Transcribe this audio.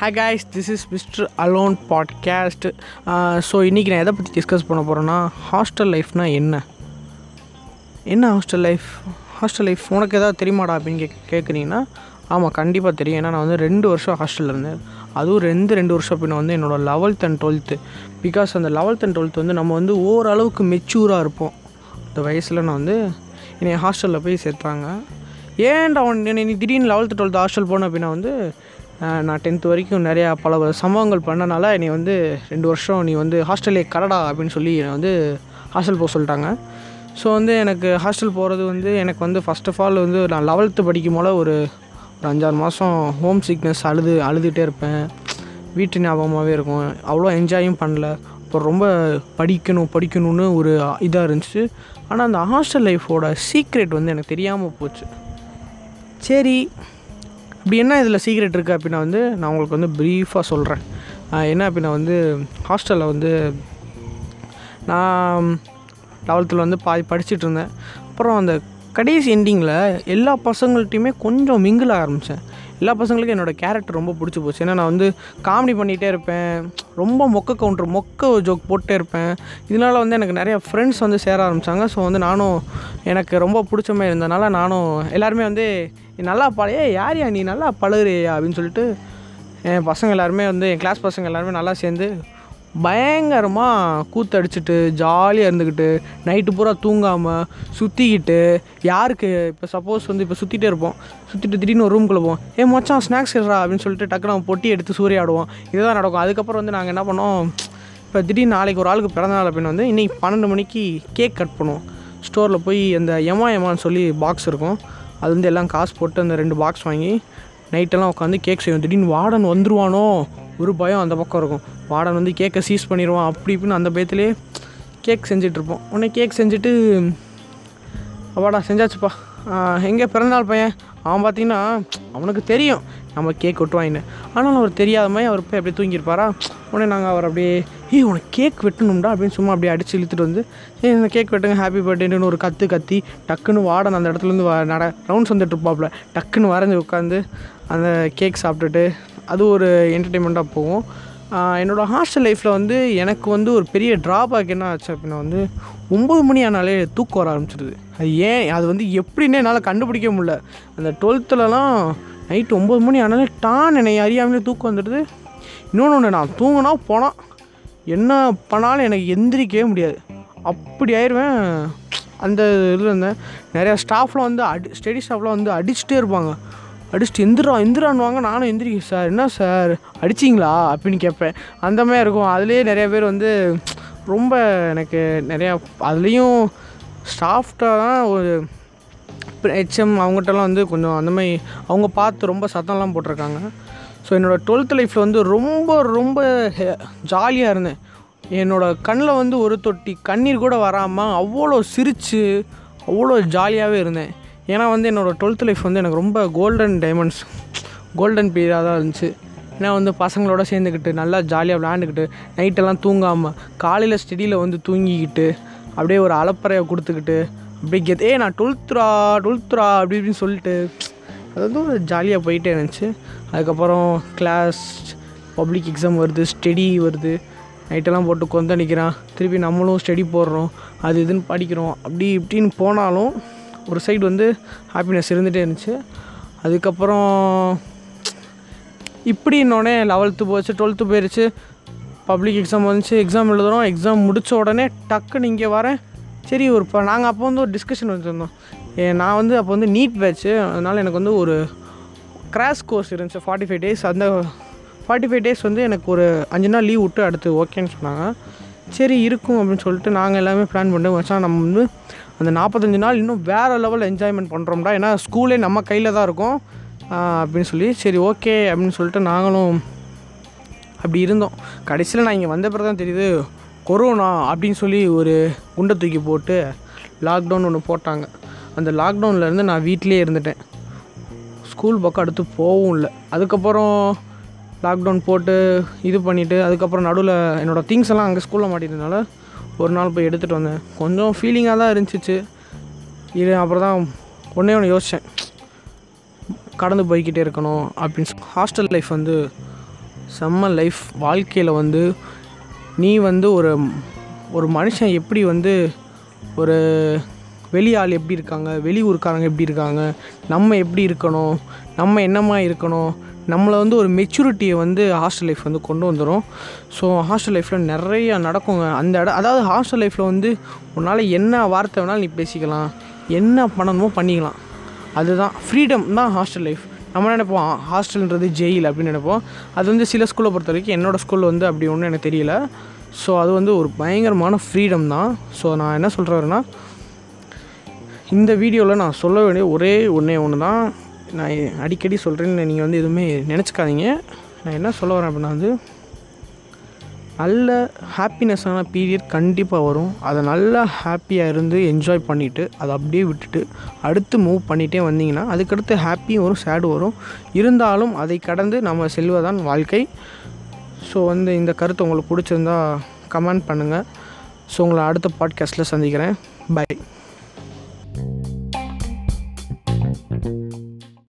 Hey guys this is mister Alone podcast so இன்றைக்கி நான் எதை பற்றி டிஸ்கஸ் பண்ண போகிறேன்னா ஹாஸ்டல் லைஃப்னால் என்ன? என்ன ஹாஸ்டல் லைஃப் ஹாஸ்டல் லைஃப் உனக்கு எதாவது தெரியுமாடா அப்படின்னு கே கேட்குறீங்கன்னா ஆமாம் கண்டிப்பாக தெரியும். ஏன்னா நான் வந்து ரெண்டு வருஷம் ஹாஸ்டலில் இருந்தேன். அதுவும் ரெண்டு ரெண்டு வருஷம் பின்ன வந்து என்னோடய லெவல்த் அண்ட் டுவெல்த்து பிகாஸ் அந்த லெவல்த் அண்ட் டுவெல்த் வந்து நம்ம வந்து ஓரளவுக்கு மெச்சூராக இருப்போம். அந்த வயசில் நான் வந்து என்னை ஹாஸ்டலில் போய் சேர்த்தாங்க. ஏன்டா அவன் என்னை நீ திடீர்னு லெவல்த்து டுவெல்த்து ஹாஸ்டல் போனேன் அப்படின்னா வந்து நான் டென்த்து வரைக்கும் நிறையா பல சம்பவங்கள் பண்ணனால நீ வந்து ரெண்டு வருஷம் நீ வந்து ஹாஸ்டல்லே கடடா அப்படின்னு சொல்லி என்னை வந்து ஹாஸ்டல் போக சொல்லிட்டாங்க. ஸோ வந்து எனக்கு ஹாஸ்டல் போகிறது வந்து எனக்கு வந்து ஃபஸ்ட் ஆஃப் ஆல் வந்து நான் லெவல்த்து படிக்கும் போல ஒரு ஒரு அஞ்சாறு மாதம் ஹோம் சிக்னஸ் அழுது அழுதுகிட்டே இருப்பேன். வீட்டு ஞாபகமாகவே இருக்கும். அவ்வளோ என்ஜாயும் பண்ணல. அப்புறம் ரொம்ப படிக்கணும் படிக்கணும்னு ஒரு இதாக இருந்துச்சு. ஆனால் அந்த ஹாஸ்டல் லைஃபோட சீக்ரெட் வந்து எனக்கு தெரியாமல் போச்சு. சரி. இப்படி என்ன இதில் சீக்ரெட் இருக்குது அப்படின்னா வந்து நான் உங்களுக்கு வந்து ப்ரீஃபாக சொல்கிறேன் என்ன அப்படின்னா வந்து ஹாஸ்டலில் வந்து நான் லெவல்த்தில் வந்து பாதி படிச்சுட்டு இருந்தேன். அப்புறம் அந்த கடைசி எண்டிங்கில் எல்லா பசங்கள்ட்டையுமே கொஞ்சம் மிங்கிள் ஆரம்பித்தேன் எல்லா பசங்களுக்கும் என்னோடய கேரக்டர் ரொம்ப பிடிச்சி போச்சு. ஏன்னா நான் வந்து காமெடி பண்ணிகிட்டே இருப்பேன். ரொம்ப மொக்க கவுண்டர் மொக்க ஜோக் போட்டே இருப்பேன். இதனால் வந்து எனக்கு நிறைய ஃப்ரெண்ட்ஸ் வந்து சேர ஆரம்பித்தாங்க ஸோ வந்து நானும் எனக்கு ரொம்ப பிடிச்ச மாதிரி இருந்தனால நானும் எல்லாருமே வந்து நல்லா பழைய யாரையா நீ? நல்லா பழகுறியா அப்படின்னு சொல்லிட்டு என் பசங்க எல்லாருமே வந்து என் கிளாஸ் பசங்க எல்லாருமே நல்லா சேர்ந்து பயங்கரமாக கூத்தடிச்சிட்டு ஜாலியாக இருந்துக்கிட்டு நைட்டு பூரா தூங்காமல் சுற்றிக்கிட்டு யாருக்கு இப்போ சப்போஸ் வந்து இப்போ சுற்றிட்டே இருப்போம். சுற்றிட்டு திடீர்னு ஒரு ரூம்குள்ளே போவோம். ஏ மச்சான் ஸ்நாக்ஸ் எடுறா அப்படின்னு சொல்லிட்டு டக்குனு அவன் பொட்டி எடுத்து சூறையாடுவோம் இதுதான் நடக்கும். அதுக்கப்புறம் வந்து நாங்கள் என்ன பண்ணோம் இப்போ திடீர்னு நாளைக்கு ஒரு ஆளுக்கு பிறந்தநாள் அப்படின்னு வந்து இன்றைக்கி பன்னெண்டு மணிக்கு கேக் கட் பண்ணுவோம். ஸ்டோரில் போய் அந்த எமா எமான்னு சொல்லி பாக்ஸ் இருக்கும். அது வந்து எல்லாம் காசு போட்டு அந்த ரெண்டு பாக்ஸ் வாங்கி நைட்டெல்லாம் உட்காந்து கேக் செய்வோம். திடீர்னு வார்டன் வந்துருவானோ? ஒரு பயம் அந்த பக்கம் இருக்கும். வார்டன் வந்து கேக்கை சீஸ் பண்ணிடுவான் அப்படி இப்படின்னு அந்த பயத்துலேயே கேக் செஞ்சிட்ருப்போம். உடனே கேக் செஞ்சுட்டு அப்பாடா செஞ்சாச்சுப்பா. எங்கே பிறந்தநாள் பையன்? அவன் பார்த்தீங்கன்னா அவனுக்கு தெரியும் நம்ம கேக் வெட்டுவாங்கன்னு ஆனாலும் அவர் தெரியாத மாதிரி அவர் போய் அப்படியே தூங்கியிருப்பாரா? உடனே நாங்கள் அவர் அப்படியே ஏய் உனக்கு கேக் வெட்டணும்டா அப்படின்னு சும்மா அப்படியே அடிச்சு இழுத்துட்டு வந்து ஏய் இந்த கேக் வெட்டுங்க ஹாப்பி பர்த்டேன்னு ஒரு கத்து கத்தி டக்குன்னு வாடன் அந்த இடத்துலேருந்து வ நட ரவுண்ட்ஸ் வந்துட்டு இருப்பாப்புல டக்குன்னு வரைஞ்சி உட்காந்து அந்த கேக் சாப்பிட்டுட்டு அது ஒரு என்டர்டெயின்மெண்ட்டாக போகும். என்னோடய என்னோட ஹாஸ்டல் லைஃப்பில் வந்து எனக்கு வந்து ஒரு பெரிய ட்ராபேக் என்ன ஆச்சு அப்படின்னா வந்து ஒம்பது மணி ஆனாலே தூக்கம் வர ஆரம்பிச்சிடுது அது ஏன்? அது வந்து எப்படின்னு என்னால் கண்டுபிடிக்க முடியல. அந்த டுவெல்த்துலலாம் நைட்டு ஒம்பது மணி ஆனாலே டான் என்னை அறியாமலே தூக்கம் வந்துடுது. இன்னொன்று ஒன்று நான் தூங்கினா போனால் என்ன பண்ணாலும் எனக்கு எந்திரிக்கவே முடியாது. அப்படி ஆயிடுவேன் அந்த இதில் இருந்தேன். நிறையா ஸ்டாஃப்லாம் வந்து அடி ஸ்டடி ஸ்டாஃப்லாம் வந்து அடிச்சுட்டே இருப்பாங்க. அடிச்சுட்டு எந்திரா எந்திரான்வாங்க நானும் எந்திரிக்க சார் என்ன சார்? அடிச்சிங்களா? அப்படின்னு கேட்பேன். அந்த மாதிரி இருக்கும். அதுலேயே நிறைய பேர் வந்து ரொம்ப எனக்கு நிறையா அதுலேயும் ஸ்டாஃப்டாக தான் ஒரு ஹெச்எம் அவங்ககிட்டலாம் வந்து கொஞ்சம் அந்த மாதிரி அவங்க பார்த்து ரொம்ப சத்தம்லாம் போட்டிருக்காங்க. ஸோ என்னோடய டுவெல்த் லைஃப்பில் வந்து ரொம்ப ரொம்ப ஜாலியாக இருந்தேன். என்னோடய கண்ணில் வந்து ஒரு தொட்டி கண்ணீர் கூட வராமல் அவ்வளோ சிரித்து அவ்வளோ ஜாலியாகவே இருந்தேன். ஏன்னா வந்து என்னோடய டுவெல்த் லைஃப் வந்து எனக்கு ரொம்ப கோல்டன் டைமண்ட்ஸ் கோல்டன் பீரியடாக தான் இருந்துச்சு. ஏன்னா வந்து பசங்களோட சேர்ந்துக்கிட்டு நல்லா ஜாலியாக விளையாண்டுக்கிட்டு நைட்டெல்லாம் தூங்காமல் காலையில் ஸ்டெடியில் வந்து தூங்கிக்கிட்டு அப்படியே ஒரு அலப்பறையை கொடுத்துக்கிட்டு அப்படியே கெத் ஏ நான் டுவெல்த்ரா டுவெல்த்ரா அப்படி இப்படின்னு சொல்லிட்டு அது வந்து ஒரு ஜாலியாக போயிட்டே இருந்துச்சு. அதுக்கப்புறம் கிளாஸ் பப்ளிக் எக்ஸாம் வருது ஸ்டெடி வருது. நைட்டெல்லாம் போட்டு கொந்தளிக்கிறான். திருப்பி நம்மளும் ஸ்டெடி போடுறோம். அது இதுன்னு படிக்கிறோம். அப்படி இப்படின்னு போனாலும் ஒரு சைடு வந்து ஹாப்பினஸ் இருந்துகிட்டே இருந்துச்சு. அதுக்கப்புறம் இப்படின்னோடனே லெவல்த்து போச்சு டுவெல்த்து போயிடுச்சு பப்ளிக் எக்ஸாம் வந்துச்சு எக்ஸாம் எழுதுகிறோம் எக்ஸாம் முடித்த உடனே டக்குன்னு இங்கே வரேன். சரி ஒரு இப்போ நாங்கள் அப்போ வந்து ஒரு டிஸ்கஷன் வச்சுருந்தோம். ஏ நான் வந்து அப்போ வந்து நீட் பேட்ச்சு அதனால் எனக்கு வந்து ஒரு கிராஷ் கோர்ஸ் இருந்துச்சு ஃபார்ட்டி ஃபைவ் டேஸ் அந்த ஃபார்ட்டி ஃபைவ் டேஸ் வந்து எனக்கு ஒரு அஞ்சு நாள் லீவ் விட்டு அடுத்து ஓகேன்னு சொன்னாங்க. சரி இருக்கும் அப்படின்னு சொல்லிட்டு நாங்கள் எல்லாமே பிளான் பண்ணி வச்சா நம்ம வந்து அந்த நாற்பத்தஞ்சு நாள் இன்னும் வேறு லெவலில் என்ஜாய்மெண்ட் பண்ணுறோம்டா ஏன்னா ஸ்கூலே நம்ம கையில் தான் இருக்கும். அப்படின்னு சொல்லி சரி ஓகே அப்படின்னு சொல்லிட்டு நாங்களும் அப்படி இருந்தோம். கடைசியில் நான் இங்கே வந்த பிறகு தான் தெரியுது கொரோனா அப்படின்னு சொல்லி ஒரு குண்டை தூக்கி போட்டு லாக்டவுன் ஒன்று போட்டாங்க. அந்த லாக்டவுன்லேருந்து நான் வீட்டிலே இருந்துட்டேன். ஸ்கூல் பக்கம் அடுத்து போகவும் இல்லை. அதுக்கப்புறம் லாக்டவுன் போட்டு இது பண்ணிவிட்டு அதுக்கப்புறம் நடுவில் என்னோடய திங்ஸ் எல்லாம் அங்கே ஸ்கூலில் மாட்டிருந்தனால ஒரு நாள் போய் எடுத்துகிட்டு வந்தேன். கொஞ்சம் ஃபீலிங்காக தான் இருந்துச்சு. இது அப்புறம் தான் ஒன்றே ஒன்று யோசித்தேன் கடந்து போய்கிட்டே இருக்கணும் அப்படின்னு ஹாஸ்டல் லைஃப் வந்து செம்ம லைஃப் வாழ்க்கையில் வந்து நீ வந்து ஒரு ஒரு மனுஷன் எப்படி வந்து ஒரு வெளி ஆள் எப்படி இருக்காங்க? வெளியூர்காரங்க எப்படி இருக்காங்க? நம்ம எப்படி இருக்கணும்? நம்ம என்னமா இருக்கணும்? நம்மளை வந்து ஒரு மெச்சூரிட்டியை வந்து ஹாஸ்டல் லைஃப் வந்து கொண்டு வந்துடும் ஸோ ஹாஸ்டல் லைஃப்பில் நிறைய நடக்குங்க. அந்த இடம் அதாவது ஹாஸ்டல் லைஃப்பில் வந்து உன்னால் என்ன வார்த்தை வேணாலும் நீ பேசிக்கலாம். என்ன பண்ணணுமோ பண்ணிக்கலாம். அதுதான். ஃப்ரீடம் தான் ஹாஸ்டல் லைஃப் நம்ம நினைப்போம்? ஹாஸ்டல்ன்றது ஜெயில் அப்படின்னு நினைப்போம். அது வந்து சில ஸ்கூலை பொறுத்த வரைக்கும் என்னோடய ஸ்கூலில் வந்து அப்படி ஒன்றும் எனக்கு தெரியல. ஸோ அது வந்து ஒரு பயங்கரமான ஃப்ரீடம் தான். ஸோ நான் என்ன சொல்கிறேன்னா இந்த வீடியோவில் நான் சொல்ல வேண்டிய ஒரே ஒன்றே ஒன்று தான் நான் அடிக்கடி சொல்கிறேன்னு நீங்கள் வந்து எதுவுமே நினச்சிக்காதீங்க. நான் என்ன சொல்ல வரேன் அப்படின்னா வந்து நல்ல ஹாப்பினஸ்ஸான பீரியட் கண்டிப்பாக வரும். அதை நல்லா ஹாப்பியாக இருந்து என்ஜாய் பண்ணிவிட்டு அதை அப்படியே விட்டுட்டு அடுத்து மூவ் பண்ணிகிட்டே வந்தீங்கன்னா அதுக்கடுத்து ஹாப்பியும் வரும் சேடு வரும். இருந்தாலும் அதை கடந்து நம்ம செல்வதான் வாழ்க்கை. ஸோ வந்து இந்த கருத்து உங்களுக்கு பிடிச்சிருந்தா கமெண்ட் பண்ணுங்கள் ஸோ உங்களை அடுத்த பாட்காஸ்ட்டில் சந்திக்கிறேன். பை